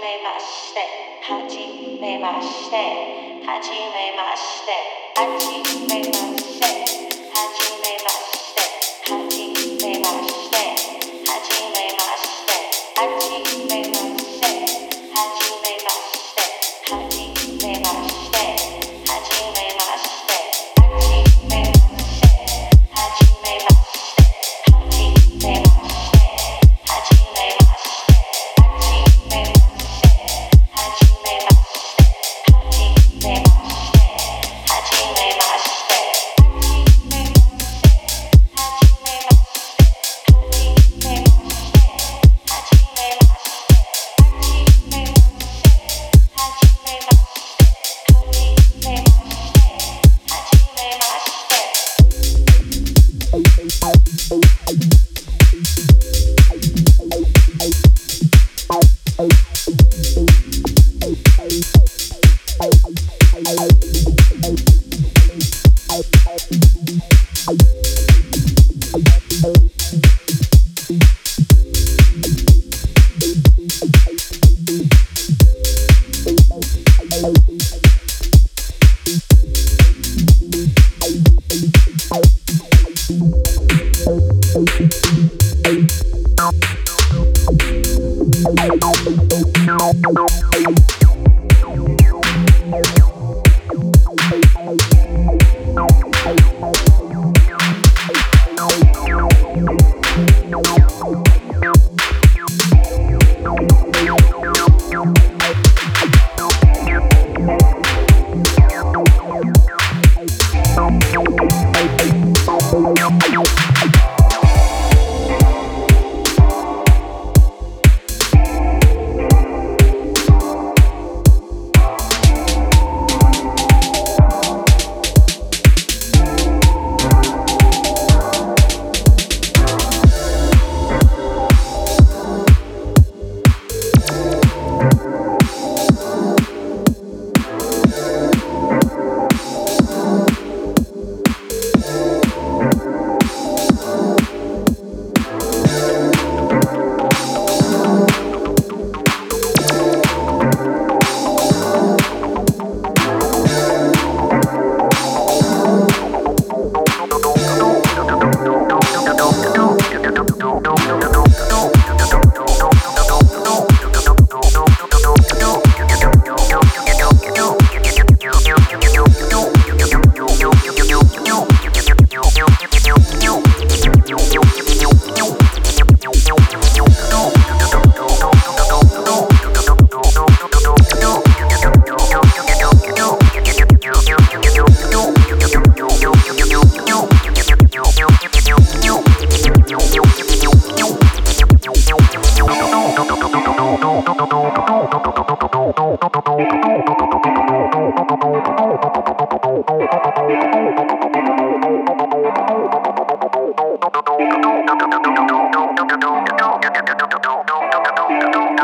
めましてはじめましてはじめましてはじめましてはじめまして。